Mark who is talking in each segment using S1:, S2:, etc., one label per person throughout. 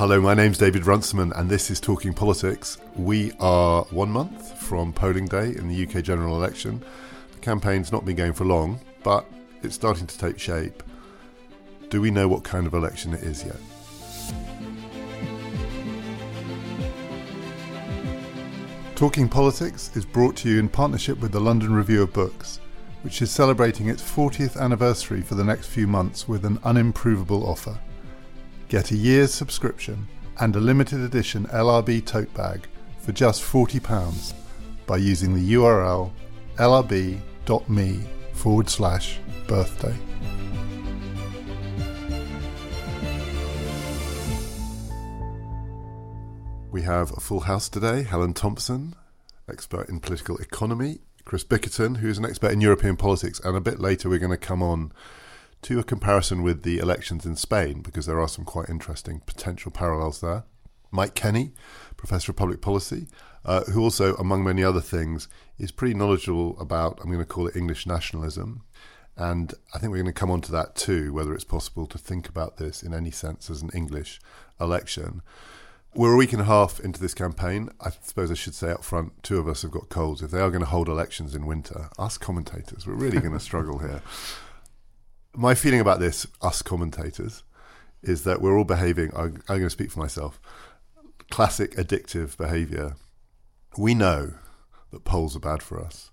S1: Hello, my name's David Runciman, and this is Talking Politics. We are one month from polling day in the UK general election. The campaign's not been going for long, but it's starting to take shape. Do we know what kind of election it is yet? Talking Politics is brought to you in partnership with the London Review of Books, which is celebrating its 40th anniversary for the next few months with an unimprovable offer. Get a year's subscription and a limited edition LRB tote bag for just £40 by using the URL lrb.me forward slash birthday. We have a full house today. Helen Thompson, expert in political economy. Chris Bickerton, who's an expert in European politics. And a bit later, we're going to come on to a comparison with the elections in Spain, because there are some quite interesting potential parallels there. Mike Kenny, Professor of Public Policy, uh, who also, among many other things, is pretty knowledgeable about, I'm going to call it English nationalism. And I think we're going to come on to that too, whether it's possible to think about this in any sense as an English election. We're a week and a half into this campaign. I suppose I should say up front, two of us have got colds. If they are going to hold elections in winter, us commentators, we're really going to struggle here. My feeling about this, us commentators, is that we're all behaving, I'm, I'm going to speak for myself, classic addictive behaviour. We know that polls are bad for us.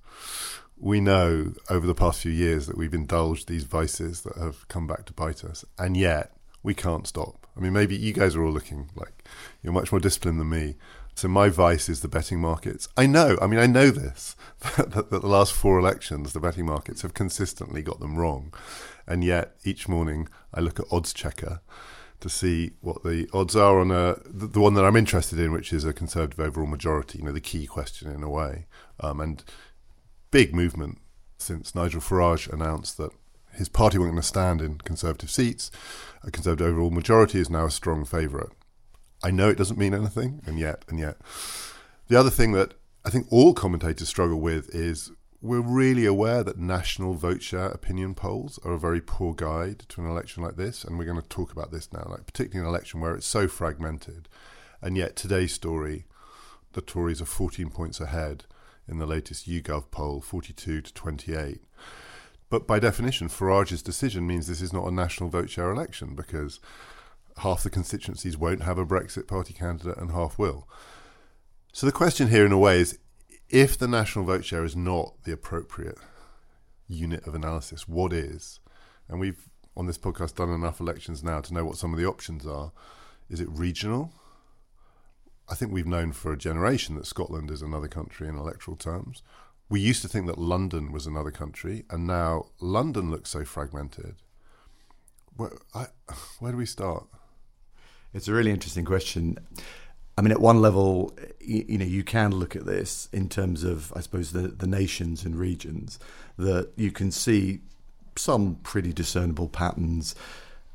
S1: We know over the past few years that we've indulged these vices that have come back to bite us, and yet we can't stop. I mean, maybe you guys are all looking like you're much more disciplined than me. So my vice is the betting markets. I know. I mean, I know this that, that the last four elections, the betting markets have consistently got them wrong, and yet each morning I look at Oddschecker to see what the odds are on a the, the one that I'm interested in, which is a conservative overall majority. You know, the key question in a way, um, and big movement since Nigel Farage announced that his party weren't going to stand in Conservative seats. A Conservative overall majority is now a strong favourite. I know it doesn't mean anything, and yet, and yet. The other thing that I think all commentators struggle with is we're really aware that national vote share opinion polls are a very poor guide to an election like this, and we're going to talk about this now, like particularly an election where it's so fragmented. And yet, today's story, the Tories are 14 points ahead in the latest YouGov poll, 42 to 28. But by definition, Farage's decision means this is not a national vote share election because half the constituencies won't have a Brexit Party candidate and half will. So the question here, in a way, is if the national vote share is not the appropriate unit of analysis, what is? And we've, on this podcast, done enough elections now to know what some of the options are. Is it regional? I think we've known for a generation that Scotland is another country in electoral terms we used to think that London was another country, and now London looks so fragmented. Where, I, where do we start?
S2: It's a really interesting question. I mean, at one level, you, you, know, you can look at this in terms of, I suppose, the, the nations and regions that you can see some pretty discernible patterns.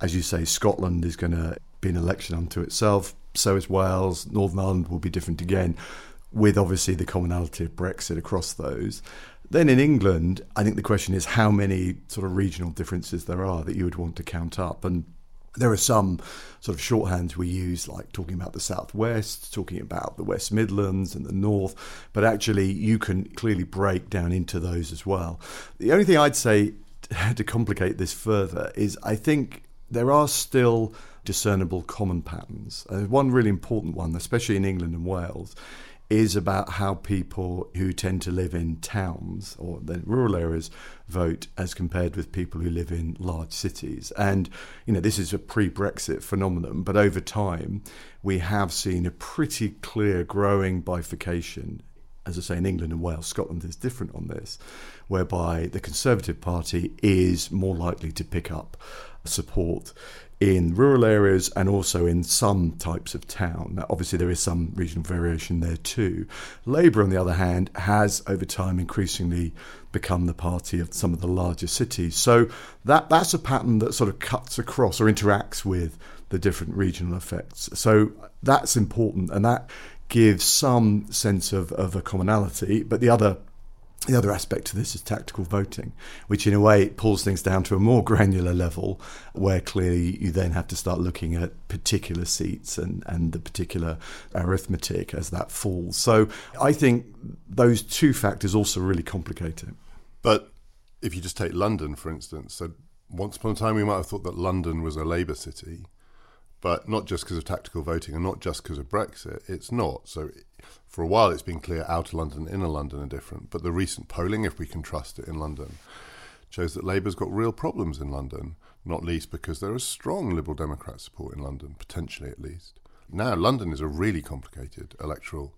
S2: As you say, Scotland is going to be an election unto itself. So is Wales. Northern Ireland will be different again with obviously the commonality of Brexit across those. Then in England, I think the question is how many sort of regional differences there are that you would want to count up. And there are some sort of shorthands we use, like talking about the southwest, talking about the West Midlands and the north, but actually you can clearly break down into those as well. The only thing I'd say to complicate this further is I think there are still discernible common patterns. Uh, one really important one, especially in England and Wales, is about how people who tend to live in towns or the rural areas vote as compared with people who live in large cities. And, you know, this is a pre Brexit phenomenon, but over time we have seen a pretty clear growing bifurcation. As I say, in England and Wales, Scotland is different on this, whereby the Conservative Party is more likely to pick up support in rural areas and also in some types of town. Now, obviously, there is some regional variation there too. Labour, on the other hand, has over time increasingly become the party of some of the larger cities. So that that's a pattern that sort of cuts across or interacts with the different regional effects. So that's important, and that gives some sense of, of a commonality. But the other the other aspect to this is tactical voting, which in a way pulls things down to a more granular level where clearly you then have to start looking at particular seats and, and the particular arithmetic as that falls. So I think those two factors also really complicate it.
S1: But if you just take London, for instance, so once upon a time we might have thought that London was a Labour city, but not just because of tactical voting and not just because of Brexit. It's not. So for a while it's been clear outer London and inner London are different. But the recent polling, if we can trust it in London, shows that Labour's got real problems in London, not least because there is strong Liberal Democrat support in London, potentially at least. Now, London is a really complicated electoral.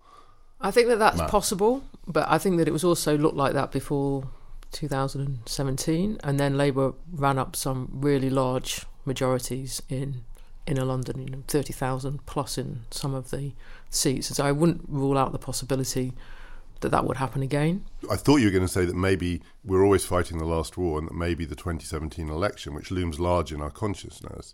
S3: I think that that's
S1: map.
S3: possible, but I think that it was also looked like that before 2017, and then Labour ran up some really large majorities in inner London, you know, 30,000 plus in some of the seats. So I wouldn't rule out the possibility that that would happen again.
S1: I thought you were going to say that maybe we're always fighting the last war and that maybe the 2017 election, which looms large in our consciousness,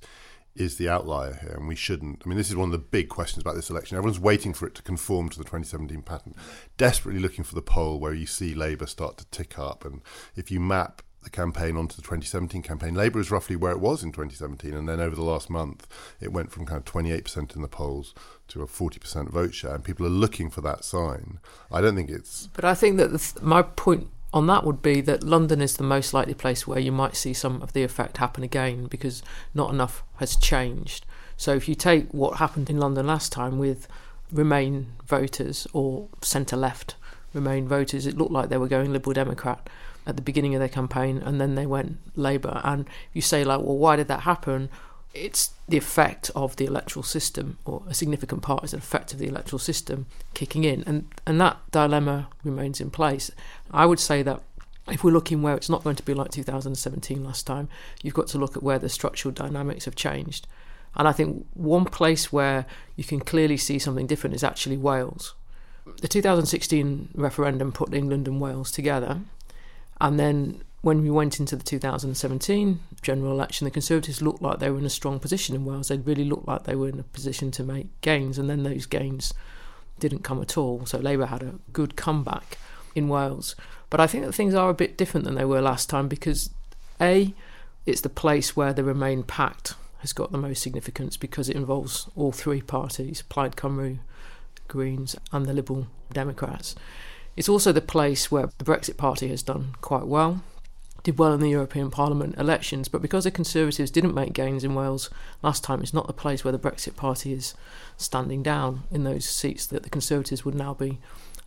S1: is the outlier here, and we shouldn't. I mean, this is one of the big questions about this election. Everyone's waiting for it to conform to the 2017 pattern, desperately looking for the poll where you see Labour start to tick up. And if you map the campaign onto the 2017 campaign, Labour is roughly where it was in 2017, and then over the last month, it went from kind of 28% in the polls to a 40% vote share, and people are looking for that sign. I don't think it's.
S3: But I think that th- my point on that would be that London is the most likely place where you might see some of the effect happen again because not enough has changed. So if you take what happened in London last time with Remain voters or centre left Remain voters, it looked like they were going Liberal Democrat at the beginning of their campaign and then they went Labour. And you say, like, well, why did that happen? It's the effect of the electoral system, or a significant part is an effect of the electoral system kicking in. And, and that dilemma remains in place. I would say that if we're looking where it's not going to be like 2017 last time, you've got to look at where the structural dynamics have changed. And I think one place where you can clearly see something different is actually Wales. The 2016 referendum put England and Wales together, and then when we went into the 2017 general election, the Conservatives looked like they were in a strong position in Wales. They really looked like they were in a position to make gains, and then those gains didn't come at all. So Labour had a good comeback in Wales. But I think that things are a bit different than they were last time because, A, it's the place where the Remain Pact has got the most significance because it involves all three parties Plaid Cymru, Greens, and the Liberal Democrats. It's also the place where the Brexit Party has done quite well, did well in the European Parliament elections, but because the Conservatives didn't make gains in Wales last time, it's not the place where the Brexit Party is standing down in those seats that the Conservatives would now be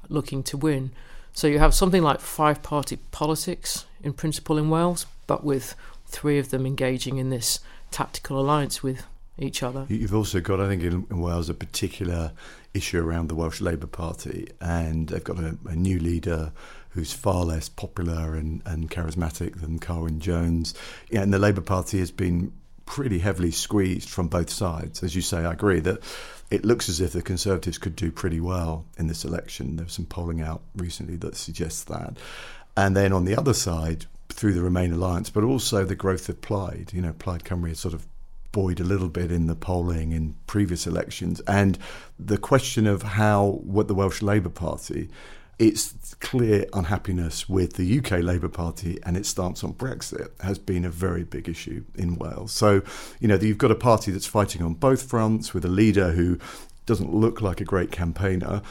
S3: looking to win. So you have something like five party politics in principle in Wales, but with three of them engaging in this tactical alliance with each other.
S2: You've also got, I think, in, in Wales, a particular issue around the Welsh Labour Party, and they've got a, a new leader who's far less popular and, and charismatic than Carwyn Jones. Yeah, and the Labour Party has been pretty heavily squeezed from both sides. As you say, I agree that it looks as if the Conservatives could do pretty well in this election. There was some polling out recently that suggests that. And then on the other side, through the Remain alliance, but also the growth of Plaid. You know, Plaid Cymru has sort of buoyed a little bit in the polling in previous elections, and the question of how what the Welsh Labour Party. Its clear unhappiness with the UK Labour Party and its stance on Brexit has been a very big issue in Wales. So, you know, you've got a party that's fighting on both fronts with a leader who doesn't look like a great campaigner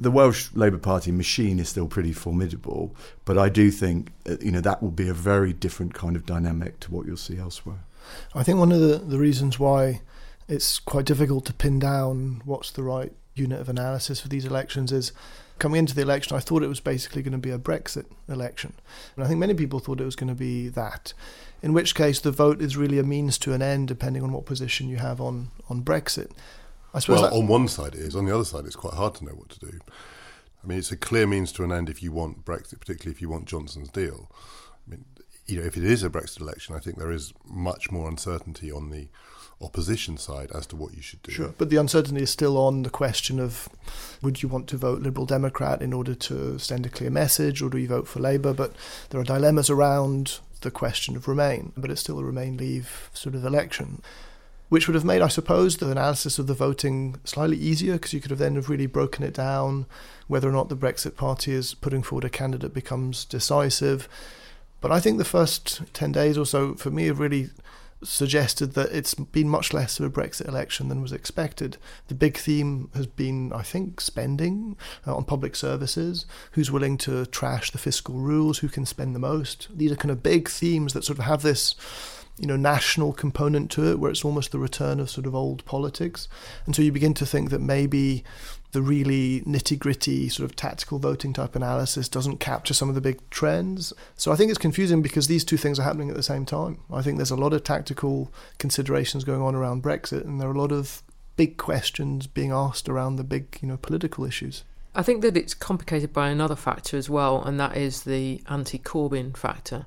S2: the Welsh Labour Party machine is still pretty formidable, but I do think uh, you know that will be a very different kind of dynamic to what you'll see elsewhere.
S4: I think one of the, the reasons why it's quite difficult to pin down what's the right unit of analysis for these elections is coming into the election, I thought it was basically going to be a Brexit election. And I think many people thought it was going to be that. In which case, the vote is really a means to an end, depending on what position you have on, on Brexit.
S1: I suppose well, that, on one side it is. On the other side, it's quite hard to know what to do. I mean, it's a clear means to an end if you want Brexit, particularly if you want Johnson's deal. You know, if it is a Brexit election, I think there is much more uncertainty on the opposition side as to what you should do.
S4: Sure, but the uncertainty is still on the question of would you want to vote Liberal Democrat in order to send a clear message, or do you vote for Labour? But there are dilemmas around the question of Remain, but it's still a Remain Leave sort of election. which would have made, I suppose, the analysis of the voting slightly easier because you could have then have really broken it down. Whether or not the Brexit Party is putting forward a candidate becomes decisive. But I think the first 10 days or so, for me, have really suggested that it's been much less of a Brexit election than was expected. The big theme has been, I think, spending uh, on public services. Who's willing to trash the fiscal rules? Who can spend the most? These are kind of big themes that sort of have this you know national component to it where it's almost the return of sort of old politics and so you begin to think that maybe the really nitty gritty sort of tactical voting type analysis doesn't capture some of the big trends. So I think it's confusing because these two things are happening at the same time. I think there's a lot of tactical considerations going on around Brexit, and there are a lot of big questions being asked around the big, you know, political issues.
S3: I think that it's complicated by another factor as well, and that is the anti Corbyn factor.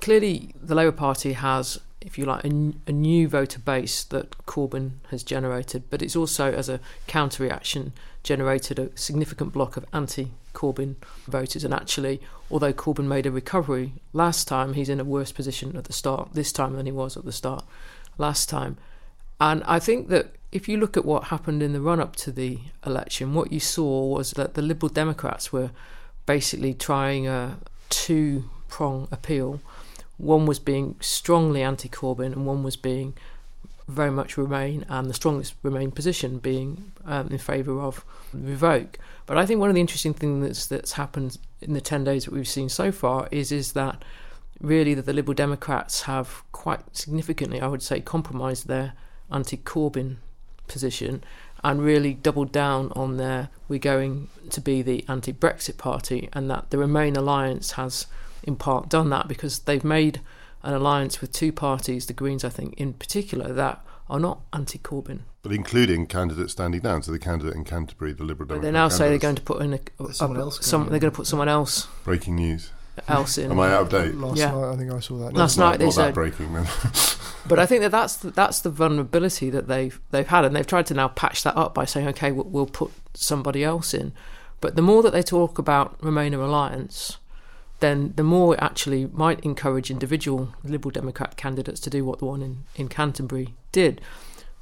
S3: Clearly, the Labour Party has if you like, a, a, new voter base that Corbyn has generated, but it's also, as a counter reaction, generated a significant block of anti Corbyn voters. And actually, although Corbyn made a recovery last time, he's in a worse position at the start this time than he was at the start last time. And I think that if you look at what happened in the run up to the election, what you saw was that the Liberal Democrats were basically trying a two prong appeal one was being strongly anti Corbyn and one was being very much Remain, and the strongest Remain position being um, in favour of revoke. But I think one of the interesting things that's, that's happened in the 10 days that we've seen so far is, is that really that the Liberal Democrats have quite significantly, I would say, compromised their anti Corbyn position and really doubled down on their we're going to be the anti Brexit party, and that the Remain alliance has in part done that because they've made an alliance with two parties, the Greens, I think, in particular, that are not anti Corbyn.
S1: But including candidates standing down, so the candidate in Canterbury, the Liberal Democrat.
S3: They now say they're going to put in a, a someone else. Some, they're going to put someone else.
S1: Breaking news.
S3: Else in.
S1: Am I out of date?
S4: Last
S3: yeah.
S4: night, I think I saw that.
S3: Last night they said
S1: breaking then.
S3: but I think that that's the, that's the vulnerability that they've they've had, and they've tried to now patch that up by saying, okay, we'll, we'll put somebody else in. But the more that they talk about Remainer alliance, then the more it actually might encourage individual Liberal Democrat candidates to do what the one in, in Canterbury did.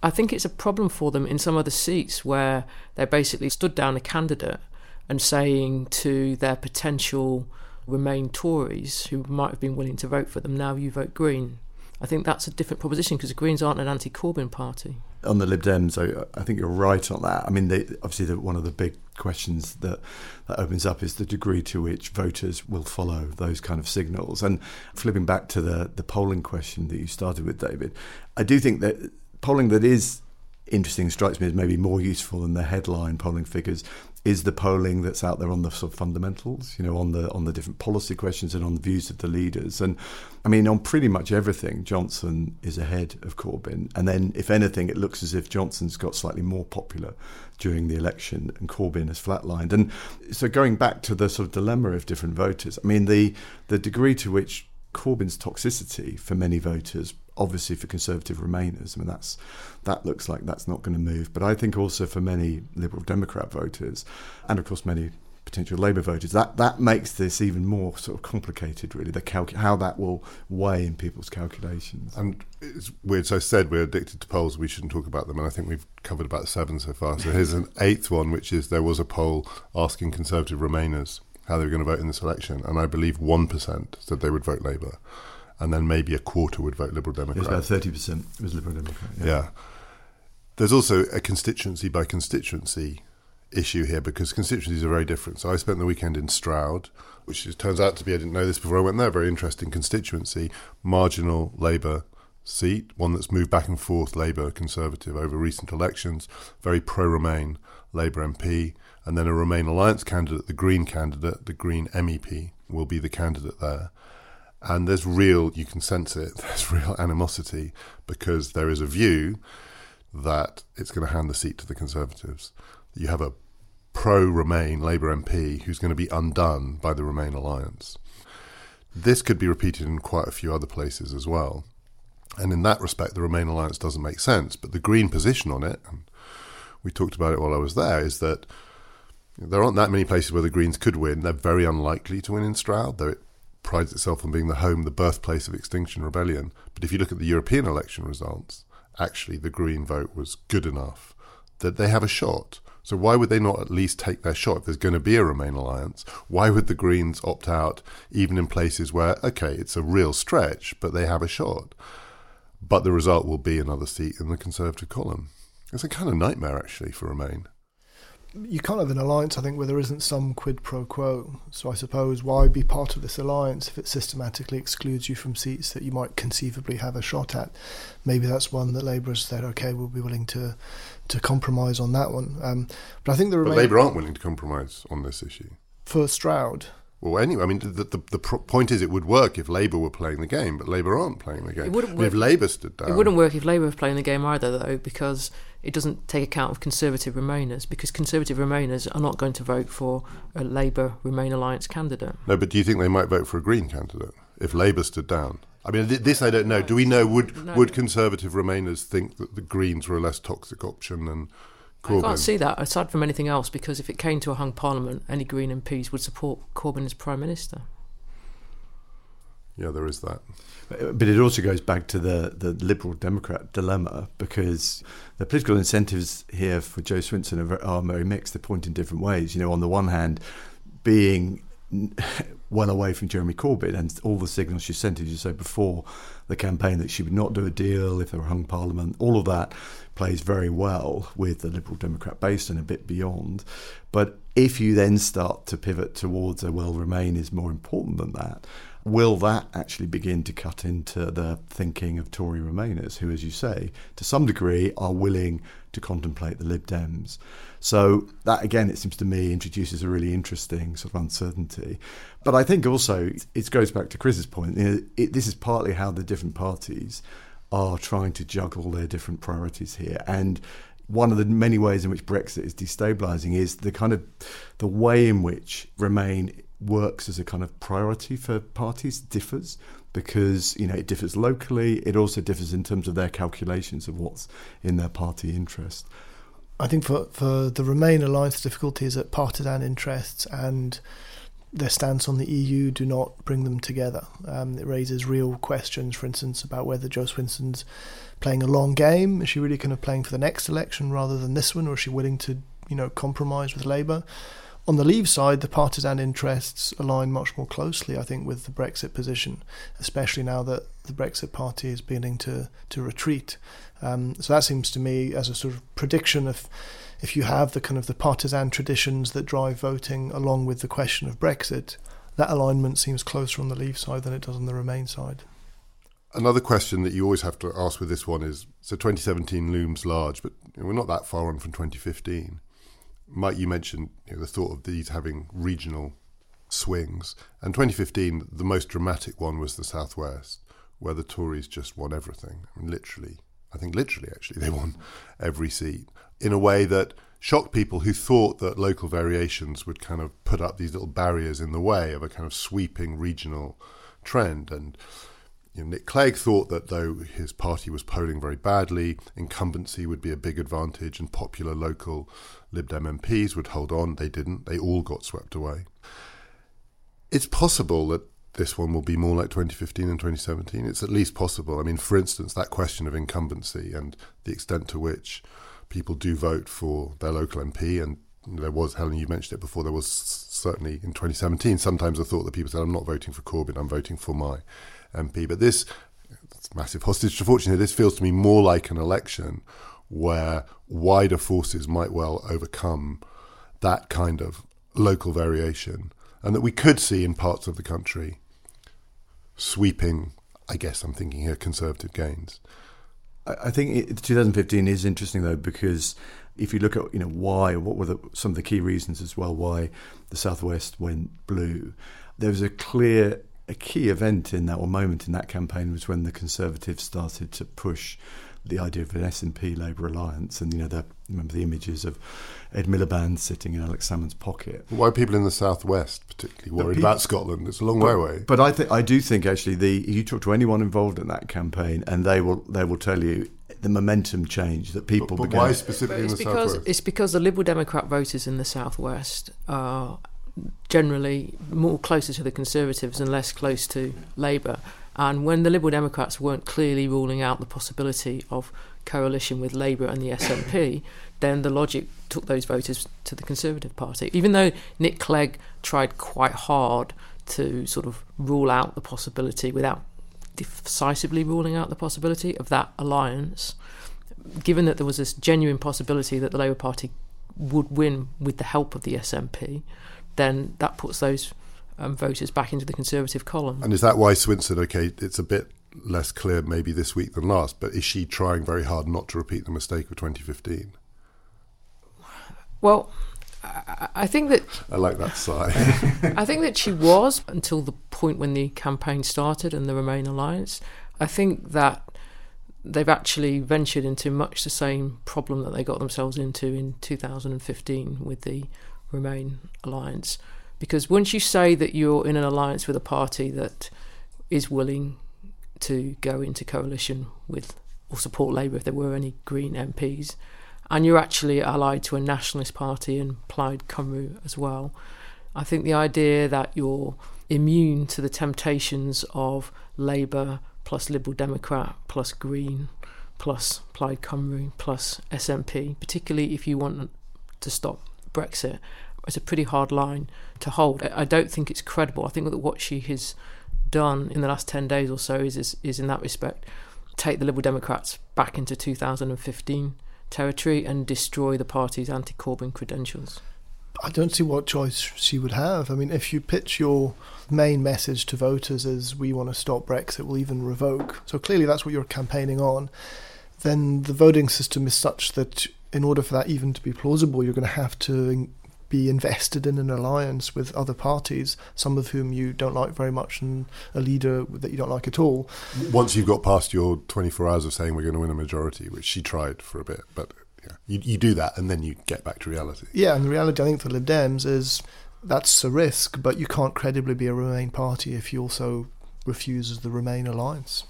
S3: I think it's a problem for them in some other seats where they basically stood down a candidate and saying to their potential Remain Tories who might have been willing to vote for them, now you vote Green. I think that's a different proposition because the Greens aren't an anti Corbyn party.
S2: On the Lib Dems, I, I, think you're right on that. I mean, they, obviously, the, one of the big questions that that opens up is the degree to which voters will follow those kind of signals. And flipping back to the the polling question that you started with, David, I do think that polling that is interesting strikes me as maybe more useful than the headline polling figures is the polling that's out there on the sort of fundamentals, you know, on the on the different policy questions and on the views of the leaders. And I mean, on pretty much everything, Johnson is ahead of Corbyn. And then, if anything, it looks as if Johnson's got slightly more popular during the election and Corbyn has flatlined. And so, going back to the sort of dilemma of different voters, I mean, the the degree to which Corbyn's toxicity for many voters obviously for conservative remainers i mean that's that looks like that's not going to move. But i think also for many liberal democrat voters and of course many potential labour voters that that makes this even more sort of complicated really the how that will weigh in people's calculations.
S1: And it's weird so I said we're addicted to polls we shouldn't talk about them and i think we've covered about seven so far. So here's an eighth one which is there was a poll asking conservative remainers how they were going to vote in this election and i believe 1% said they would vote labour and then maybe a quarter would vote Liberal Democrat.
S2: It was about thirty percent was Liberal Democrat.
S1: Yeah. yeah. There's also a constituency by constituency issue here because constituencies are very different. So I spent the weekend in Stroud, which turns out to be I didn't know this before I went there. Very interesting constituency, marginal Labour seat, one that's moved back and forth Labour Conservative over recent elections, very pro Remain Labour MP, and then a Remain Alliance candidate, the Green candidate, the Green MEP will be the candidate there. And there's real, you can sense it, there's real animosity because there is a view that it's going to hand the seat to the Conservatives. You have a pro Remain Labour MP who's going to be undone by the Remain alliance. This could be repeated in quite a few other places as well. And in that respect, the Remain alliance doesn't make sense. But the Green position on it, and we talked about it while I was there, is that there aren't that many places where the Greens could win. They're very unlikely to win in Stroud, though it prides itself on being the home, the birthplace of Extinction Rebellion. But if you look at the European election results actually the Green vote was good enough, that they have a shot. So why would they not at least take their shot? If there's going to be a Remain alliance, why would the Greens opt out even in places where, okay, it's a real stretch, but they have a shot? But the result will be another seat in the Conservative column. It's a kind of nightmare, actually, for Remain
S4: you can't have an alliance, I think, where there isn't some quid pro quo. So I suppose why be part of this alliance if it systematically excludes you from seats that you might conceivably have a shot at? Maybe that's one that Labour has said, okay, we'll be willing to to compromise on that one. Um, but I think the
S1: but Labour aren't willing to compromise on this issue
S4: for Stroud.
S1: Well, anyway, I mean, the, the, the point is it would work if Labour were playing the game, but Labour aren't playing the game. It wouldn't work. If Labour stood down.
S3: It wouldn't work if Labour were playing the game either, though, because it doesn't take account of Conservative Remainers, because Conservative Remainers are not going to vote for a Labour Remain Alliance candidate.
S1: No, but do you think they might vote for a Green candidate if Labour stood down? I mean, this I don't know. Do we know? Would no. would Conservative Remainers think that the Greens were a less toxic option than Corbyn.
S3: I can't see that aside from anything else because if it came to a hung parliament, any Green MPs would support Corbyn as Prime Minister.
S1: Yeah, there is that.
S2: Uh, but it also goes back to the, the Liberal Democrat dilemma because the political incentives here for Jo Swinson are, are very mixed. They point in different ways. You know, on the one hand, being well away from Jeremy Corbyn and all the signals she sent, as you said before, the campaign that she would not do a deal if there were hung parliament, all of that plays very well with the Liberal Democrat base and a bit beyond. But if you then start to pivot towards a well, Remain is more important than that, will that actually begin to cut into the thinking of Tory Remainers, who, as you say, to some degree are willing to contemplate the Lib Dems? So that again, it seems to me, introduces a really interesting sort of uncertainty. But I think also it goes back to Chris's point. You know, it, this is partly how the different parties are trying to juggle their different priorities here, and one of the many ways in which Brexit is destabilizing is the kind of the way in which Remain works as a kind of priority for parties differs because you know it differs locally. It also differs in terms of their calculations of what's in their party interest.
S4: I think for for the Remain alliance, the difficulty is that partisan interests and their stance on the EU do not bring them together. Um, it raises real questions, for instance, about whether Jo Swinson's playing a long game. Is she really kind of playing for the next election rather than this one, or is she willing to, you know, compromise with Labour? On the Leave side, the partisan interests align much more closely, I think, with the Brexit position, especially now that the Brexit Party is beginning to to retreat. Um, so that seems to me as a sort of prediction of if you have the kind of the partisan traditions that drive voting along with the question of Brexit, that alignment seems closer on the Leave side than it does on the Remain side.
S1: Another question that you always have to ask with this one is so 2017 looms large, but we're not that far on from 2015. Mike, you mentioned you know, the thought of these having regional swings. And 2015, the most dramatic one was the Southwest, where the Tories just won everything. I mean, literally, I think literally, actually, they won every seat in a way that shocked people who thought that local variations would kind of put up these little barriers in the way of a kind of sweeping regional trend. And you know, Nick Clegg thought that though his party was polling very badly, incumbency would be a big advantage and popular local Lib Dem MPs would hold on. They didn't. They all got swept away. It's possible that this one will be more like 2015 and 2017. It's at least possible. I mean, for instance, that question of incumbency and the extent to which people do vote for their local MP. And there was, Helen, you mentioned it before, there was certainly in 2017, sometimes I thought that people said, I'm not voting for Corbyn, I'm voting for my MP. But this, massive hostage to fortune here, this feels to me more like an election where wider forces might well overcome that kind of local variation, and that we could see in parts of the country sweeping, I guess I'm thinking here, conservative gains.
S2: I think it, 2015 is interesting though because if you look at you know why, what were the, some of the key reasons as well why the southwest went blue, there was a clear a key event in that or moment in that campaign was when the Conservatives started to push the idea of an SNP Labour alliance, and you know, the, remember the images of Ed Miliband sitting in Alex Salmond's pocket.
S1: Why are people in the southwest particularly worried about Scotland? It's a long
S2: but,
S1: way away.
S2: But I think I do think actually the you talk to anyone involved in that campaign, and they will they will tell you the momentum change that people.
S1: But, but why specifically in the
S3: because,
S1: southwest?
S3: It's because the Liberal Democrat voters in the southwest are generally more closer to the Conservatives and less close to Labour. And when the Liberal Democrats weren't clearly ruling out the possibility of coalition with Labour and the SNP, then the logic took those voters to the Conservative Party. Even though Nick Clegg tried quite hard to sort of rule out the possibility without decisively ruling out the possibility of that alliance, given that there was this genuine possibility that the Labour Party would win with the help of the SNP, then that puts those um, voters back into the Conservative column.
S1: And is that why Swinson, okay, it's a bit less clear maybe this week than last, but is she trying very hard not to repeat the mistake of 2015?
S3: Well, I think that
S1: I like that sigh.
S3: I think that she was until the point when the campaign started and the Remain alliance. I think that they've actually ventured into much the same problem that they got themselves into in 2015 with the Remain alliance. Because once you say that you're in an alliance with a party that is willing to go into coalition with or support Labour if there were any Green MPs, and you're actually allied to a nationalist party and Plaid Cymru as well. I think the idea that you're immune to the temptations of Labour plus Liberal Democrat plus Green plus Plaid Cymru plus SNP, particularly if you want to stop Brexit, is a pretty hard line to hold. I don't think it's credible. I think that what she has done in the last 10 days or so is, is, is in that respect take the Liberal Democrats back into 2015 territory and destroy the party's anti Corbyn credentials?
S4: I don't see what choice she would have. I mean, if you pitch your main message to voters as we want to stop Brexit, we'll even revoke. So clearly that's what you're campaigning on. Then the voting system is such that in order for that even to be plausible, you're going to have to be invested in an alliance with other parties, some of whom you don't like very much, and a leader that you don't like at all.
S1: Once you've got past your 24 hours of saying we're going to win a majority, which she tried for a bit, but yeah, you, you do that and then you get back to reality.
S4: Yeah, and the reality I think for Lib Dems is that's a risk, but you can't credibly be a Remain party if you also refuses the Remain alliance.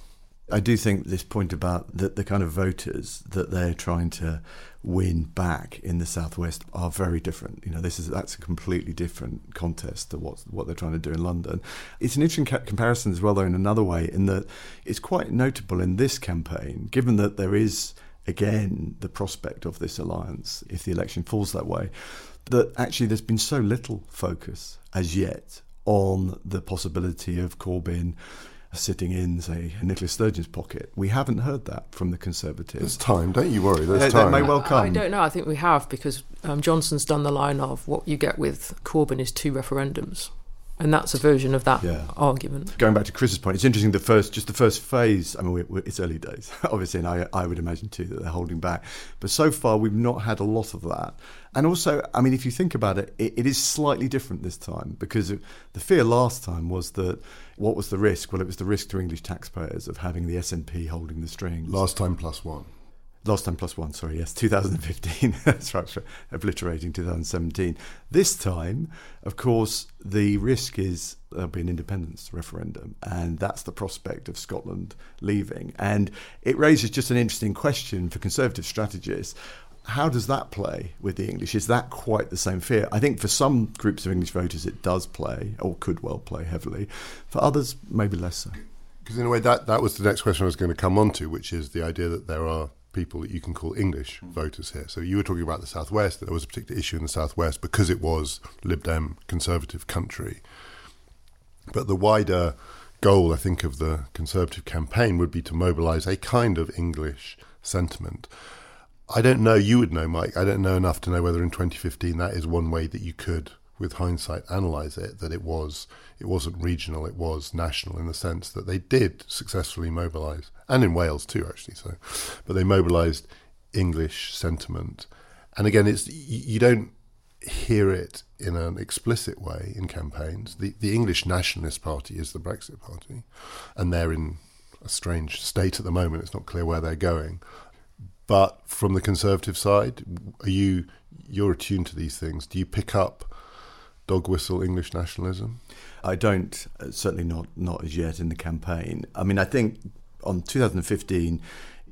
S2: I do think this point about the, the kind of voters that they're trying to win back in the southwest are very different. You know, this is that's a completely different contest to what what they're trying to do in London. It's an interesting ca- comparison as well, though, in another way, in that it's quite notable in this campaign, given that there is again the prospect of this alliance if the election falls that way, that actually there's been so little focus as yet on the possibility of Corbyn sitting in, say, Nicola Sturgeon's pocket. We haven't heard that from the Conservatives.
S1: There's time, don't you worry. There's time.
S2: may well come.
S3: I don't know. I think we have because um, Johnson's done the line of what you get with Corbyn is two referendums. And that's a version of that yeah. argument.
S2: Going back to Chris's point, it's interesting. The first, just the first phase. I mean, we're, we're, it's early days, obviously, and I, I would imagine too that they're holding back. But so far, we've not had a lot of that. And also, I mean, if you think about it, it, it is slightly different this time because the fear last time was that what was the risk? Well, it was the risk to English taxpayers of having the SNP holding the strings.
S1: Last time plus one.
S2: Last time plus one, sorry, yes, 2015. That's right, obliterating 2017. This time, of course, the risk is there'll be an independence referendum, and that's the prospect of Scotland leaving. And it raises just an interesting question for Conservative strategists how does that play with the English? Is that quite the same fear? I think for some groups of English voters it does play, or could well play heavily. For others, maybe less so.
S1: Because in a way, that, that was the next question I was going to come on to, which is the idea that there are people that you can call English mm. voters here. So you were talking about the Southwest, that there was a particular issue in the Southwest because it was Lib Dem conservative country. But the wider goal, I think, of the Conservative campaign would be to mobilise a kind of English sentiment. I don't know, you would know, Mike. I don't know enough to know whether in 2015 that is one way that you could, with hindsight, analyse it, that it was it wasn't regional, it was national in the sense that they did successfully mobilise, and in Wales too, actually. So, but they mobilised English sentiment, and again, it's you don't hear it in an explicit way in campaigns. The the English Nationalist Party is the Brexit Party, and they're in a strange state at the moment. It's not clear where they're going. But from the Conservative side, are you you're attuned to these things? Do you pick up dog whistle English nationalism?
S2: I don't, uh, certainly not not as yet in the campaign. I mean, I think on 2015,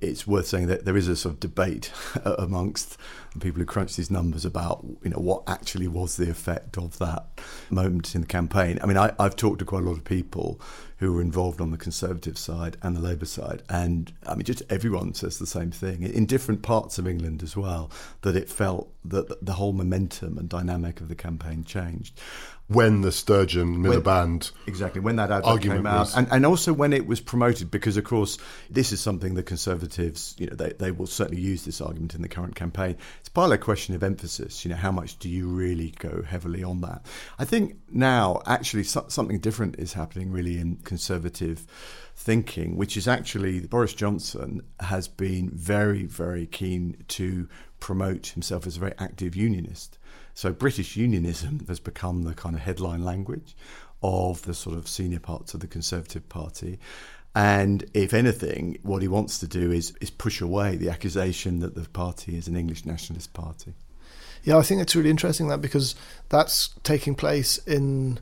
S2: it's worth saying that there is a sort of debate amongst people who crunch these numbers about you know what actually was the effect of that moment in the campaign. I mean, I, have talked to quite a lot of people who were involved on the Conservative side and the Labour side. And I mean, just everyone says the same thing in different parts of England as well, that it felt that the whole momentum and dynamic of the campaign changed
S1: when the Sturgeon Miliband
S2: exactly when that advert came out, and, and also when it was promoted, because of course this is something the Conservatives, you know, they, they will certainly use this argument in the current campaign. It's partly a question of emphasis. You know, how much do you really go heavily on that? I think now actually so, something different is happening really in Conservative thinking, which is actually Boris Johnson has been very very keen to promote himself as a very active unionist. So British unionism has become the kind of headline language of the sort of senior parts of the Conservative Party. And if anything, what he wants to do is, is push away the accusation that the party is an English nationalist party.
S4: Yeah, I think it's really interesting that because that's taking place in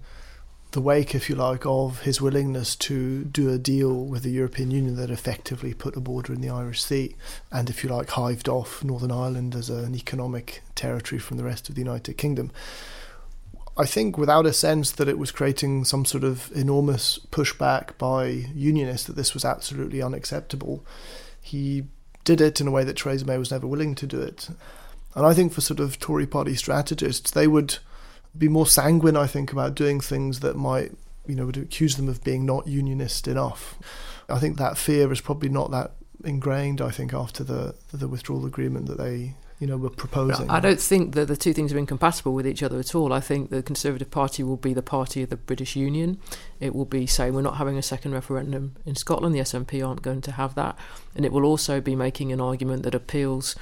S4: the wake, if you like, of his willingness to do a deal with the European Union that effectively put a border in the Irish Sea and, if you like, hived off Northern Ireland as an economic territory from the rest of the United Kingdom. I think without a sense that it was creating some sort of enormous pushback by unionists that this was absolutely unacceptable, he did it in a way that Theresa May was never willing to do it. And I think for sort of Tory party strategists, they would be more sanguine, I think, about doing things that might, you know, would accuse them of being not unionist enough. I think that fear is probably not that ingrained. I think after the the withdrawal agreement that they you know were proposing.
S3: I don't think that the two things are incompatible with each other at all. I think the Conservative Party will be the party of the British Union. It will be saying we're not having a second referendum in Scotland. The SNP aren't going to have that, and it will also be making an argument that appeals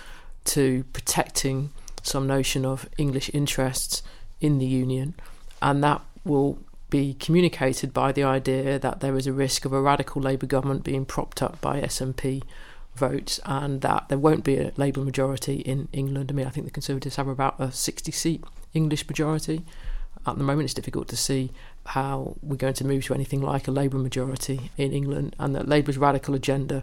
S3: to protecting some notion of English interests in the union, and that will be communicated by the idea that there is a risk of a radical Labour government being propped up by SNP votes and that there won't be a Labour majority in England. I mean, I think the Conservatives have about a 60 seat English majority. At the moment, it's difficult to see how we're going to move to anything like a Labour majority in England, and that Labour's radical agenda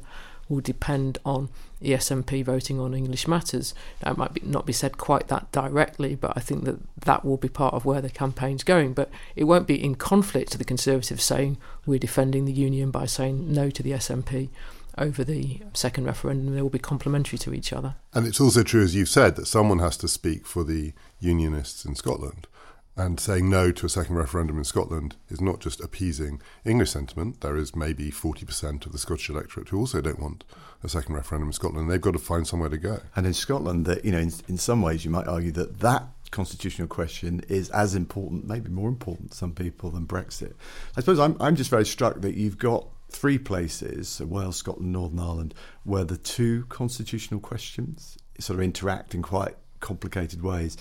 S3: will depend on the SNP voting on English matters. That might be, not be said quite that directly, but I think that that will be part of where the campaign's going. But it won't be in conflict to the Conservatives saying we're defending the union by saying no to the SNP over the second referendum. They will be complementary to each other.
S1: And it's also true, as you've said, that someone has to speak for the unionists in Scotland. And saying no to a second referendum in Scotland is not just appeasing English sentiment. There is maybe 40% of the Scottish electorate who also don't want a second referendum in Scotland. They've got to find somewhere to go.
S2: And in Scotland, that you know, in, in some ways, you might argue that that constitutional question is as important, maybe more important to some people than Brexit. I suppose I'm, I'm just very struck that you've got three places, so Wales, Scotland, Northern Ireland, where the two constitutional questions sort of interact in quite complicated ways.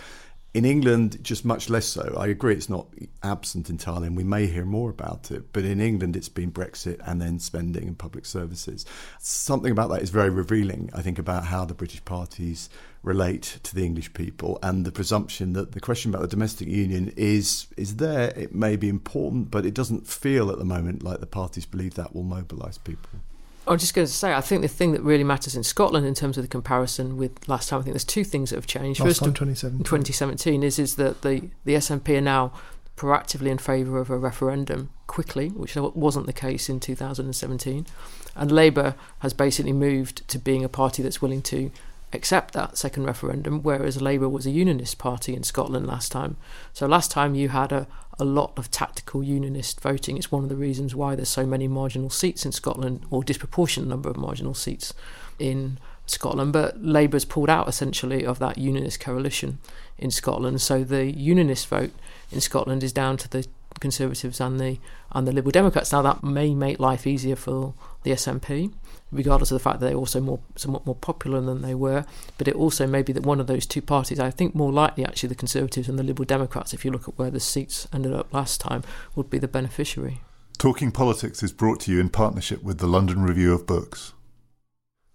S2: In England, just much less so. I agree it's not absent entirely, and we may hear more about it. But in England, it's been Brexit and then spending and public services. Something about that is very revealing, I think, about how the British parties relate to the English people and the presumption that the question about the domestic union is is there. It may be important, but it doesn't feel at the moment like the parties believe that will mobilise people.
S3: I was just going to say, I think the thing that really matters in Scotland in terms of the comparison with last time, I think there's two things that have changed.
S4: Last First, time, 2017.
S3: 2017 is is that the the SNP are now proactively in favour of a referendum quickly, which wasn't the case in 2017, and Labour has basically moved to being a party that's willing to accept that second referendum, whereas Labour was a unionist party in Scotland last time. So last time you had a, a lot of tactical unionist voting. It's one of the reasons why there's so many marginal seats in Scotland, or disproportionate number of marginal seats in Scotland. But Labour's pulled out essentially of that unionist coalition in Scotland. So the unionist vote in Scotland is down to the Conservatives and the and the Liberal Democrats. Now that may make life easier for the SNP, regardless of the fact that they're also more somewhat more popular than they were. But it also may be that one of those two parties, I think more likely actually the Conservatives and the Liberal Democrats, if you look at where the seats ended up last time, would be the beneficiary.
S1: Talking Politics is brought to you in partnership with the London Review of Books.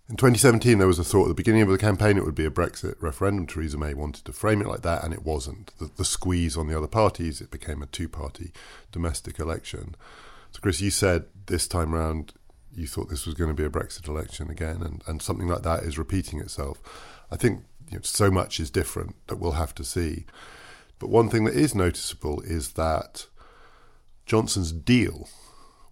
S1: In 2017, there was a thought at the beginning of the campaign it would be a Brexit referendum. Theresa May wanted to frame it like that, and it wasn't. The, the squeeze on the other parties, it became a two party domestic election. So, Chris, you said this time round you thought this was going to be a Brexit election again, and, and something like that is repeating itself. I think you know, so much is different that we'll have to see. But one thing that is noticeable is that Johnson's deal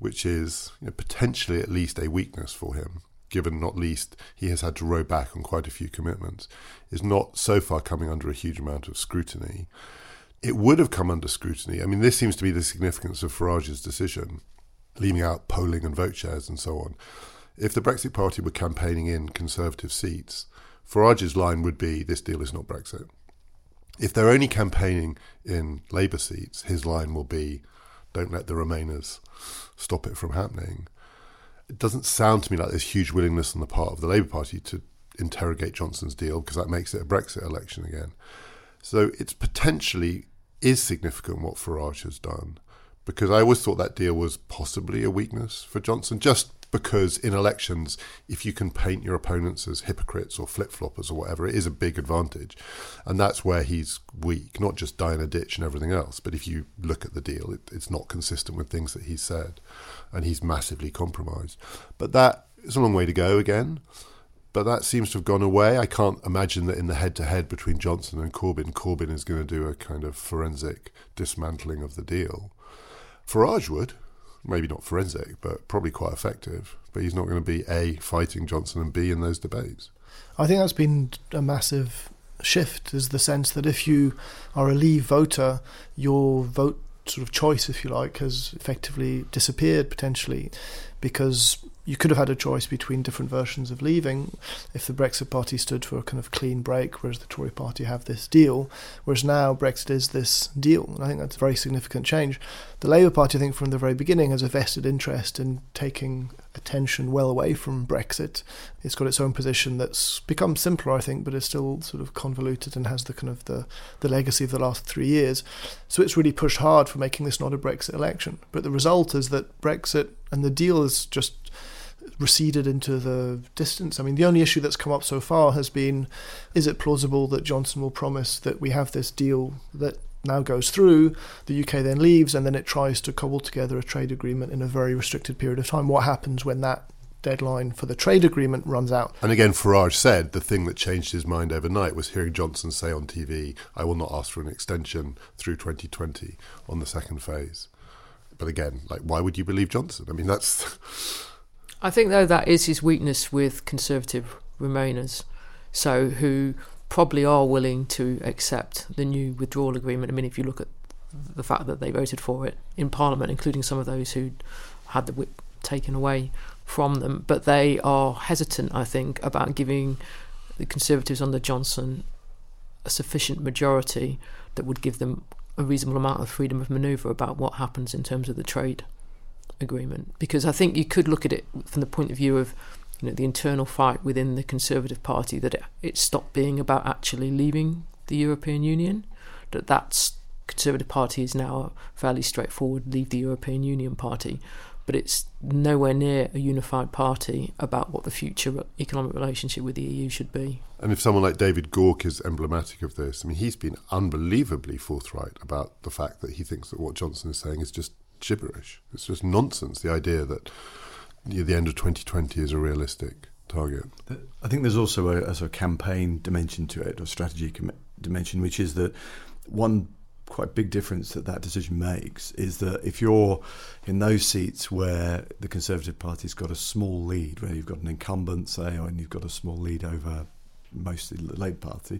S1: which is you know, potentially at least a weakness for him, given not least he has had to row back on quite a few commitments, is not so far coming under a huge amount of scrutiny. It would have come under scrutiny. I mean, this seems to be the significance of Farage's decision, leaving out polling and vote shares and so on. If the Brexit Party were campaigning in Conservative seats, Farage's line would be this deal is not Brexit. If they're only campaigning in Labour seats, his line will be don't let the Remainers stop it from happening. It doesn't sound to me like there's huge willingness on the part of the Labour Party to interrogate Johnson's deal because that makes it a Brexit election again. So it's potentially is significant what Farage has done because I always thought that deal was possibly a weakness for Johnson just because in elections, if you can paint your opponents as hypocrites or flip floppers or whatever, it is a big advantage. And that's where he's weak, not just die in a ditch and everything else, but if you look at the deal, it, it's not consistent with things that he said. And he's massively compromised. But that is a long way to go again. But that seems to have gone away. I can't imagine that in the head to head between Johnson and Corbyn, Corbyn is going to do a kind of forensic dismantling of the deal. Farage would maybe not forensic, but probably quite effective. But he's not going to be A, fighting Johnson, and B, in those debates.
S4: I think that's been a massive shift, is the sense that if you are a Leave voter, your vote sort of choice, if you like, has effectively disappeared potentially because you could have had a choice between different versions of leaving if the Brexit Party stood for a kind of clean break, whereas the Tory Party have this deal. Whereas now Brexit is this deal. And I think that's a very significant change. The Labour Party, I think, from the very beginning, has a vested interest in taking attention well away from Brexit. It's got its own position that's become simpler, I think, but is still sort of convoluted and has the kind of the, the legacy of the last three years. So it's really pushed hard for making this not a Brexit election. But the result is that Brexit and the deal is just receded into the distance. I mean, the only issue that's come up so far has been is it plausible that Johnson will promise that we have this deal that now goes through, the UK then leaves, and then it tries to cobble together a trade agreement in a very restricted period of time? What happens when that deadline for the trade agreement runs out.
S1: And again, Farage said the thing that changed his mind overnight was hearing Johnson say on TV, I will not ask for an extension through 2020 on the second phase. But again, like, why would you believe Johnson? I mean, that's.
S3: I think, though, that is his weakness with Conservative Remainers, so who probably are willing to accept the new withdrawal agreement. I mean, if you look at the fact that they voted for it in Parliament, including some of those who had the whip taken away from them, but they are hesitant, I think, about giving the Conservatives under Johnson a sufficient majority that would give them a reasonable amount of freedom of manoeuvre about what happens in terms of the trade agreement because I think you could look at it from the point of view of you know the internal fight within the Conservative Party that it, it stopped being about actually leaving the European Union that that's Conservative Party is now a fairly straightforward leave the European Union party but it's nowhere near a unified party about what the future economic relationship with the EU should be.
S1: And if someone like David Gauke is emblematic of this, I mean, he's been unbelievably forthright about the fact that he thinks that what Johnson is saying is just gibberish. It's just nonsense. The idea that the end of 2020 is a realistic target.
S2: I think there's also a, a sort of campaign dimension to it, or strategy com- dimension, which is that one quite big difference that that decision makes is that if you're in those seats where the Conservative Party's got a small lead, where you've got an incumbent, say, and you've got a small lead over mostly the Labour Party,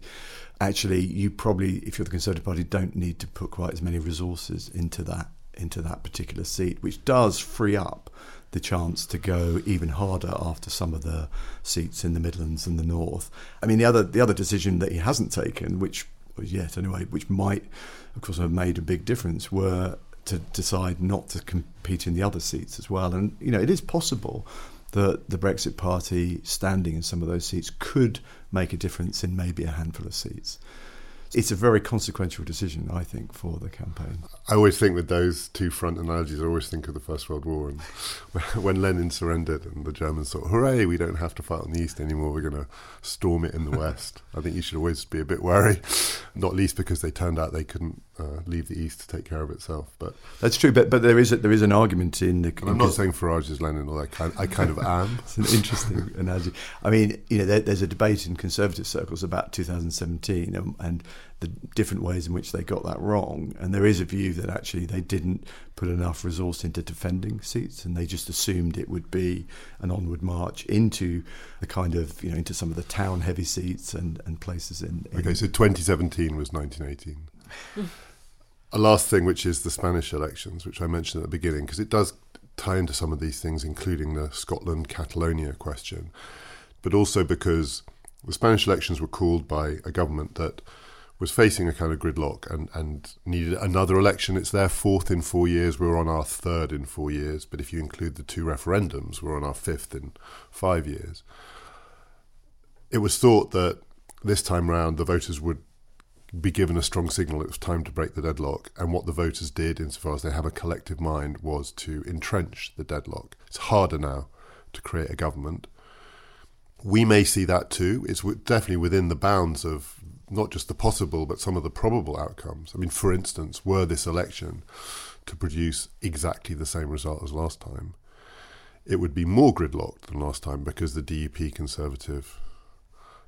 S2: actually, you probably, if you're the Conservative Party, don't need to put quite as many resources into that into that particular seat, which does free up the chance to go even harder after some of the seats in the Midlands and the North. I mean, the other the other decision that he hasn't taken, which yet anyway, which might, of course, have made a big difference, were to decide not to compete in the other seats as well. And you know, it is possible that the Brexit Party standing in some of those seats could make a difference in maybe a handful of seats it's a very consequential decision, I think, for the campaign.
S1: I always think with those two front analogies, I always think of the First World War and when Lenin surrendered and the Germans thought, hooray, we don't have to fight on the East anymore, we're going to storm it in the West. I think you should always be a bit wary, not least because they turned out they couldn't uh, leave the East to take care of itself. But
S2: That's true, but but there is a, there is an argument in the.
S1: and I'm not saying Farage is Lenin, although I kind, I kind of am.
S2: It's an interesting analogy. I mean, you know, there, there's a debate in conservative circles about 2017 and, and the different ways in which they got that wrong. And there is a view that actually they didn't put enough resource into defending seats, and they just assumed it would be an onward march into the kind of you know into some of the town-heavy seats and, and places in. in
S1: Okay, so 2017 was 1918. A last thing, which is the Spanish elections, which I mentioned at the beginning, because it does tie into some of these things, including the Scotland Catalonia question, but also because the Spanish elections were called by a government that was facing a kind of gridlock and, and needed another election. It's their fourth in four years. We're on our third in four years. But if you include the two referendums, we're on our fifth in five years. It was thought that this time round the voters would be given a strong signal it was time to break the deadlock. And what the voters did, insofar as they have a collective mind, was to entrench the deadlock. It's harder now to create a government. We may see that too. It's definitely within the bounds of not just the possible, but some of the probable outcomes. I mean, for instance, were this election to produce exactly the same result as last time, it would be more gridlocked than last time because the DUP Conservative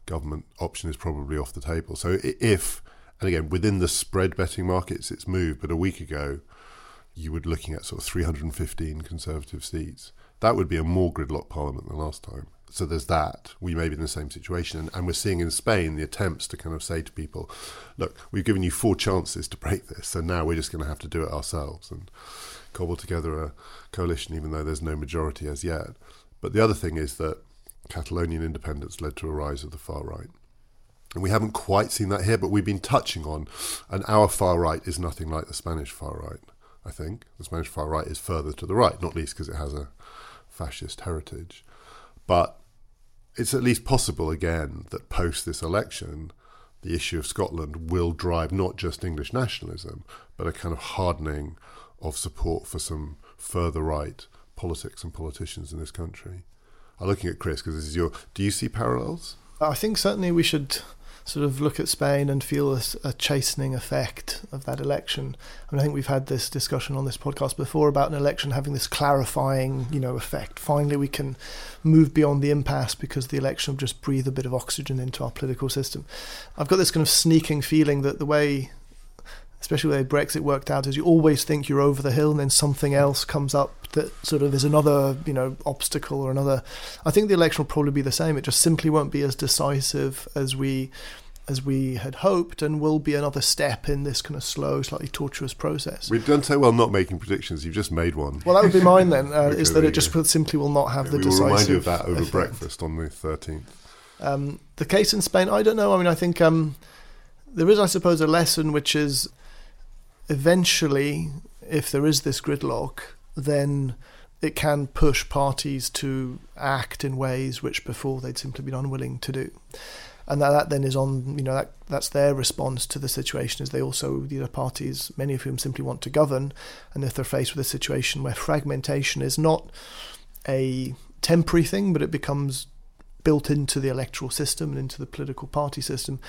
S1: government option is probably off the table. So if, and again, within the spread betting markets, it's moved, but a week ago, you were looking at sort of 315 Conservative seats. That would be a more gridlocked parliament than last time. So there's that. We may be in the same situation. And, and we're seeing in Spain the attempts to kind of say to people, look, we've given you four chances to break this, so now we're just going to have to do it ourselves and cobble together a coalition, even though there's no majority as yet. But the other thing is that Catalonian independence led to a rise of the far right. And we haven't quite seen that here, but we've been touching on, and our far right is nothing like the Spanish far right, I think. The Spanish far right is further to the right, not least because it has a fascist heritage. But it's at least possible again that post this election, the issue of Scotland will drive not just English nationalism, but a kind of hardening of support for some further right politics and politicians in this country. I'm looking at Chris because this is your. Do you see parallels?
S4: I think certainly we should sort of look at Spain and feel a, a, chastening effect of that election. I mean, I think we've had this discussion on this podcast before about an election having this clarifying, you know, effect. Finally, we can move beyond the impasse because the election will just breathe a bit of oxygen into our political system. I've got this kind of sneaking feeling that the way especially the way Brexit worked out, is you always think you're over the hill, and then something else comes up that sort of is another, you know, obstacle or another. I think the election will probably be the same. It just simply won't be as decisive as we as we had hoped, and will be another step in this kind of slow, slightly tortuous process.
S1: We've done so well not making predictions. You've just made one.
S4: Well, that would be mine then. Uh,
S1: Okay,
S4: is that it just
S1: you
S4: simply will not have
S1: we
S4: the
S1: will
S4: decisive.
S1: remind you of that over
S4: effect.
S1: breakfast on the 13th.
S4: Um, the case in Spain, I don't know. I mean, I think um, there is, I suppose, a lesson which is eventually, if there is this gridlock, then it can push parties to act in ways which before they'd simply been unwilling to do. And that, that then is on, you know, that that's their response to the situation. Is they also these are parties, many of whom simply want to govern, and if they're faced with a situation where fragmentation is not a temporary thing, but it becomes built into the electoral system and into the political party system,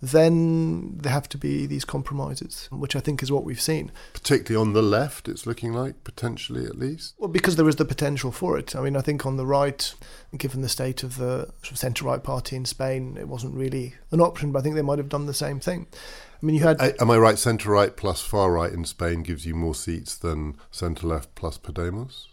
S4: then there have to be these compromises, which I think is what we've seen.
S1: Particularly on the left, it's looking like, potentially at least.
S4: Well, because there is the potential for it. I mean, I think on the right, given the state of the sort of centre right party in Spain, it wasn't really an option, but I think they might have done the same thing. I mean, you had.
S1: Am I right? Centre right plus far right in Spain gives you more seats than centre left plus Podemos?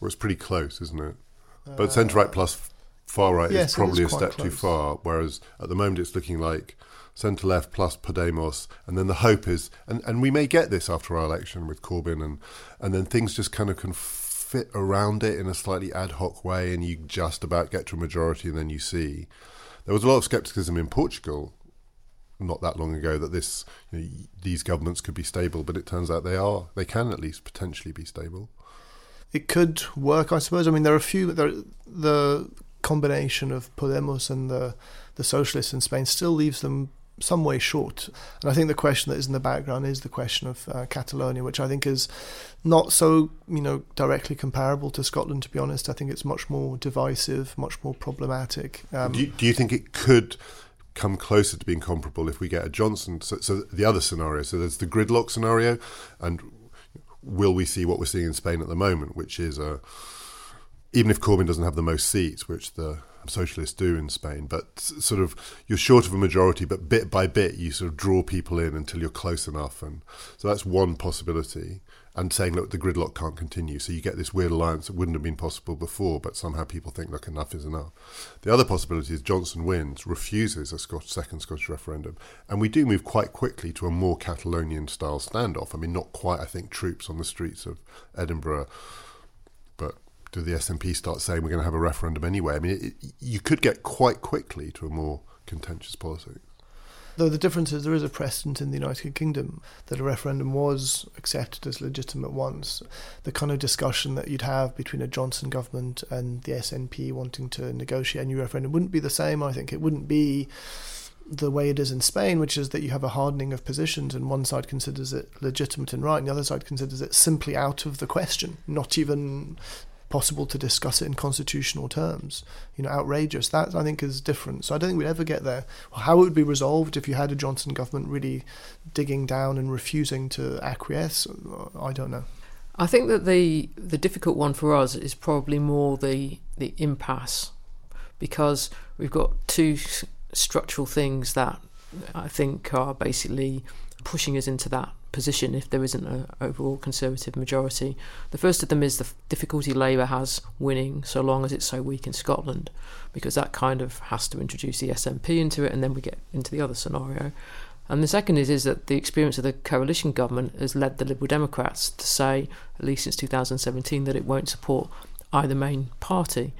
S1: Well, it's pretty close, isn't it? But uh, centre right plus far right
S4: yes,
S1: is
S4: is
S1: probably a
S4: quite
S1: step too far. Whereas at the moment it's looking like centre left plus Podemos, and then the hope is, and, and we may get this after our election with Corbyn, and and then things just kind of can fit around it in a slightly ad hoc way, and you just about get to a majority, and then you see there was a lot of scepticism in Portugal not that long ago that this you know, these governments could be stable, but it turns out they are. They can at least potentially be stable.
S4: it could work, I suppose. I mean, there are a few. There, the combination of Podemos and the the socialists in Spain still leaves them some way short. And I think the question that is in the background is the question of uh, Catalonia, which I think is not so you know directly comparable to Scotland. To be honest, I think it's much more divisive, much more problematic. Um,
S1: do, you, do you think it could come closer to being comparable if we get a Johnson. So, so the other scenario. So there's the gridlock scenario, and will we see what we're seeing in Spain at the moment, which is a even if Corbyn doesn't have the most seats, which the socialists do in Spain, but sort of you're short of a majority, but bit by bit you sort of draw people in until you're close enough, and so that's one possibility. And saying, look, the gridlock can't continue, so you get this weird alliance that wouldn't have been possible before, but somehow people think, look, enough is enough. The other possibility is Johnson wins, refuses a Scotch, second Scottish referendum, and we do move quite quickly to a more Catalonian style standoff. I mean, not quite, I think, troops on the streets of Edinburgh do the SNP start saying we're going to have a referendum anyway? I mean, it, you could get quite quickly to a more contentious politics.
S4: Though the difference is there is a precedent in the United Kingdom that a referendum was accepted as legitimate once. The kind of discussion that you'd have between a Johnson government and the SNP wanting to negotiate a new referendum wouldn't be the same. I think it wouldn't be the way it is in Spain, which is that you have a hardening of positions, and one side considers it legitimate and right, and the other side considers it simply out of the question, not even possible to discuss it in constitutional terms. You know, outrageous. That I think is different. So I don't think we'd ever get there. How it would be resolved if you had a Johnson government really digging down and refusing to acquiesce, I don't know.
S3: I think that the the difficult one for us is probably more the the impasse because we've got two structural things that I think are basically pushing us into that position if there isn't an overall Conservative majority. The first of them is the difficulty Labour has winning so long as it's so weak in Scotland, because that kind of has to introduce the SNP into it, and then we get into the other scenario. And the second is, is that the experience of the coalition government has led the Liberal Democrats to say, at least since 2017, that it won't support either main party.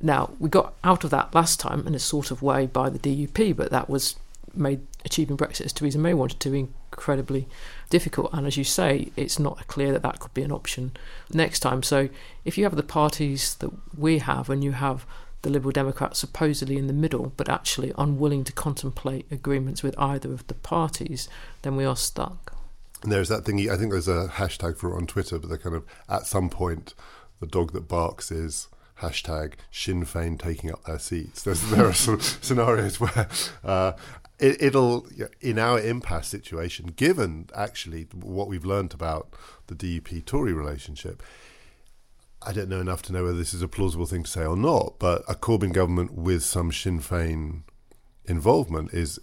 S3: Now, we got out of that last time in a sort of way by the DUP, but that was made achieving Brexit as Theresa May wanted to be incredibly difficult. And as you say, it's not clear that that could be an option next time. So if you have the parties that we have, and you have the Liberal Democrats supposedly in the middle, but actually unwilling to contemplate agreements with either of the parties, then we are stuck.
S1: And there's that thing. I think there's a hashtag for it on Twitter, but they're kind of at some point the dog that barks is hashtag Sinn Féin taking up their seats. There's, there are of scenarios where uh, it, will in our impasse situation, given actually what we've learned about the DUP Tory relationship. I don't know enough to know whether this is a plausible thing to say or not, but a Corbyn government with some Sinn Féin involvement is.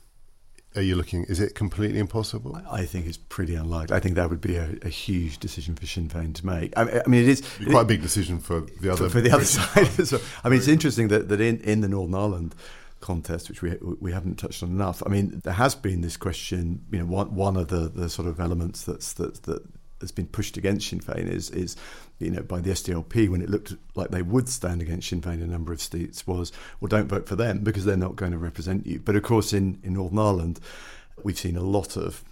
S1: Are you looking? Is it completely impossible?
S2: I think it's pretty unlikely. I think that would be a, a huge decision for Sinn Féin to make. I mean, I mean it is
S1: quite a big decision for the other
S2: for, for the other side. I mean, it's interesting that, that in, in the Northern Ireland contest, which we we haven't touched on enough. I mean, there has been this question. You know, one one of the, the sort of elements that's that that has been pushed against Sinn Féin is is you know by the SDLP when it looked like they would stand against Sinn Féin in a number of seats was well don't vote for them because they're not going to represent you. But of course in in Northern Ireland. We've seen a lot of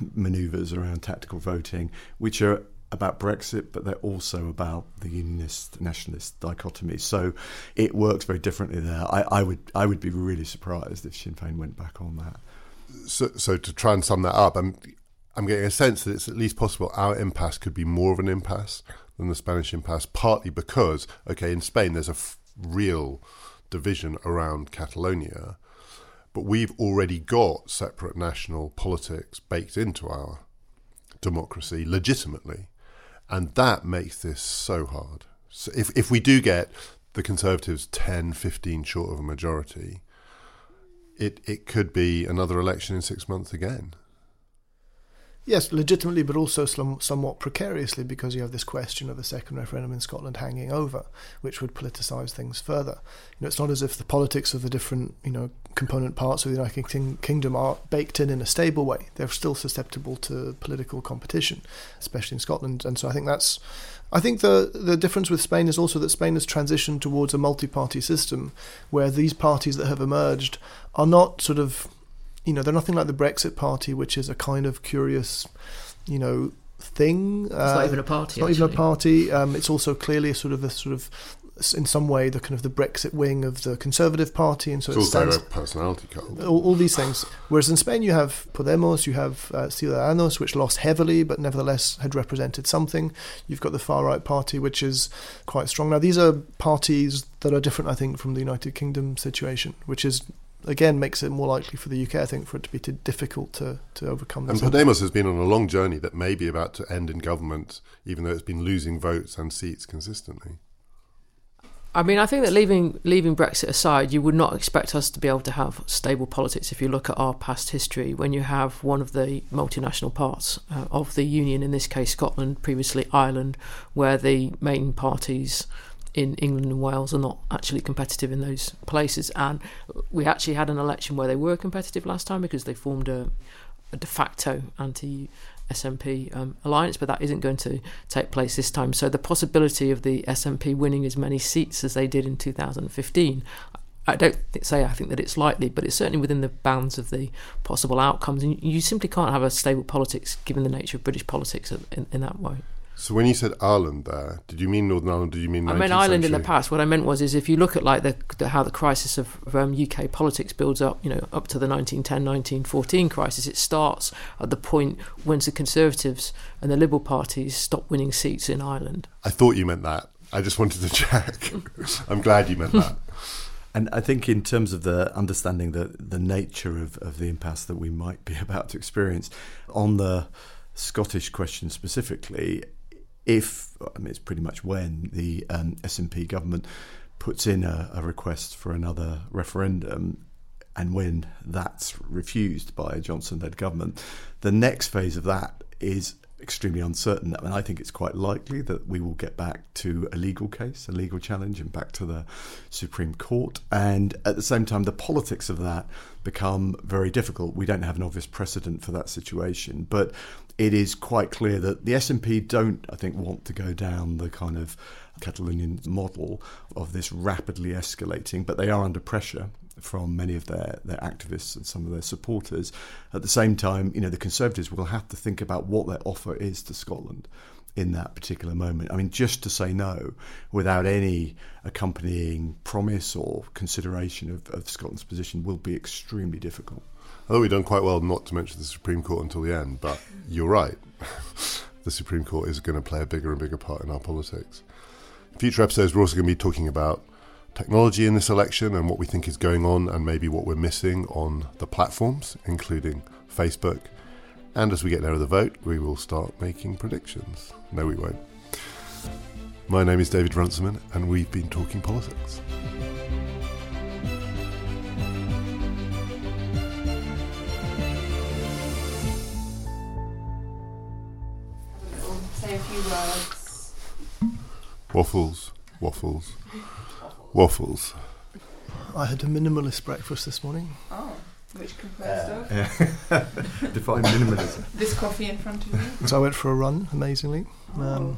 S2: manoeuvres around tactical voting, which are about Brexit, but they're also about the unionist nationalist dichotomy. So it works very differently there. I, I would I would be really surprised if Sinn Féin went back on that.
S1: So, so to try and sum that up, I'm I'm getting a sense that it's at least possible our impasse could be more of an impasse than the Spanish impasse, partly because okay, in Spain there's a f- real division around Catalonia, but we've already got separate national politics baked into our democracy legitimately. And that makes this so hard. So if, if we do get the Conservatives 10, 15 short of a majority, it, it could be another election in six months again.
S4: Yes, legitimately, but also some, somewhat precariously because you have this question of the second referendum in Scotland hanging over, which would politicise things further. You know, it's not as if the politics of the different, you know, component parts of the United King- Kingdom are baked in in a stable way. They're still susceptible to political competition, especially in Scotland. And so I think that's, I think the the difference with Spain is also that Spain has transitioned towards a multi-party system, where these parties that have emerged are not sort of you know, they're nothing like the Brexit Party, which is a kind of curious, you know, thing.
S3: It's uh, not even a party.
S4: It's not
S3: actually.
S4: even a party. Um, it's also clearly a sort of a sort of in some way the kind of the Brexit wing of the Conservative Party, and so
S1: it's
S4: it
S1: also
S4: stands,
S1: a personality cult.
S4: All, all, these things. Whereas in Spain, you have Podemos, you have uh, Ciudadanos, which lost heavily, but nevertheless had represented something. You've got the far right party, which is quite strong. Now, these are parties that are different, I think, from the United Kingdom situation, which is again makes it more likely for the UK, I think, for it to be too difficult to, to overcome.
S1: And. Podemos has been on a long journey that may be about to end in government, even though it's been losing votes and seats consistently.
S3: I mean, I think that leaving leaving Brexit aside, you would not expect us to be able to have stable politics if you look at our past history. When you have one of the multinational parts uh, of the union, in this case Scotland, previously Ireland, where the main parties in England and Wales are not actually competitive in those places, and we actually had an election where they were competitive last time because they formed a, a de facto anti SNP um, alliance, but that isn't going to take place this time. So the possibility of the SNP winning as many seats as they did in 2015. I don't say I think that it's likely, but it's certainly within the bounds of the possible outcomes. And you simply can't have a stable politics given the nature of British politics in, in that way.
S1: So when you said Ireland there, did you mean Northern Ireland? Did you mean?
S3: I meant Ireland in the past. What I meant was, is if you look at like the, the how the crisis of, of um, UK politics builds up, you know, up to the 1910-1914 crisis, it starts at the point when the Conservatives and the Liberal parties stop winning seats in Ireland.
S1: I thought you meant that. I just wanted to check. I'm glad you meant that.
S2: And I think, in terms of the understanding the the nature of, of the impasse that we might be about to experience, on the Scottish question specifically, if I mean it's pretty much when the um, SNP government puts in a, a request for another referendum, and when that's refused by a Johnson-led government, the next phase of that is extremely uncertain. I mean, I think it's quite likely that we will get back to a legal case, a legal challenge, and back to the Supreme Court. And at the same time, the politics of that become very difficult. We don't have an obvious precedent for that situation, but it is quite clear that the SNP don't, I think, want to go down the kind of Catalonian model of this rapidly escalating, but they are under pressure from many of their, their activists and some of their supporters. At the same time, you know, the Conservatives will have to think about what their offer is to Scotland in that particular moment. I mean, just to say no without any accompanying promise or consideration of, of Scotland's position will be extremely difficult.
S1: I thought we'd done quite well not to mention the Supreme Court until the end, but you're right. the Supreme Court is going to play a bigger and bigger part in our politics. In future episodes, we're also going to be talking about technology in this election and what we think is going on and maybe what we're missing on the platforms, including Facebook. And as we get nearer the vote, we will start making predictions. No, we won't. My name is David Runciman, and we've been talking politics. Waffles, waffles, waffles.
S4: I had a minimalist breakfast this morning.
S5: Oh, which composed of
S2: Define minimalism.
S5: this coffee in front of you.
S4: So I went for a run, amazingly, um,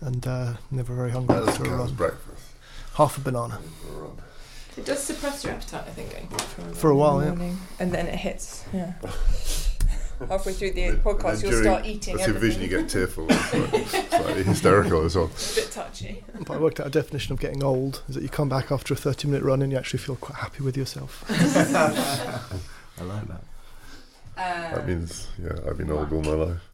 S4: and uh, never very hungry
S1: That
S4: after a
S1: counts as
S4: run.
S1: breakfast.
S4: Half a banana.
S5: It does suppress your appetite, I think, going for a,
S4: For a while, yeah.
S5: morning. And then it hits. Yeah. Halfway through the
S1: And
S5: podcast, you'll
S1: during-
S5: start eating
S1: That's the vision you get tearful, slightly, slightly hysterical as well.
S5: a bit touchy.
S4: But I worked out a definition of getting old is that you come back after a 30 minute run and you actually feel quite happy with yourself.
S2: I like that.
S1: That
S5: Um,
S1: means, yeah, I've been old all my life.